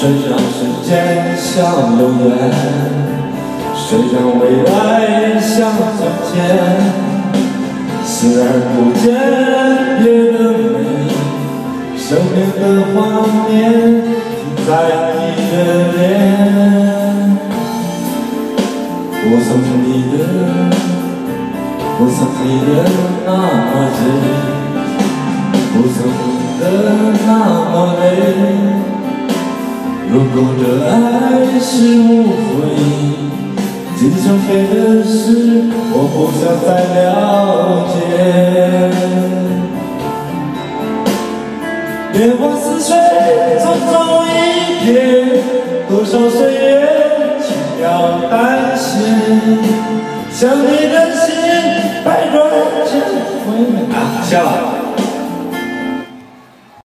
谁让时间像永远，谁让未来像从前？视而不见别的美，生命的画面停在你的脸。我曾你的，我曾你的那么真，我曾你的那么美。如果这爱是误会，今生非的事，我不想再了解。年华似水，匆匆一瞥，多少岁月轻描淡写，想你的心百转千回。啊，下了。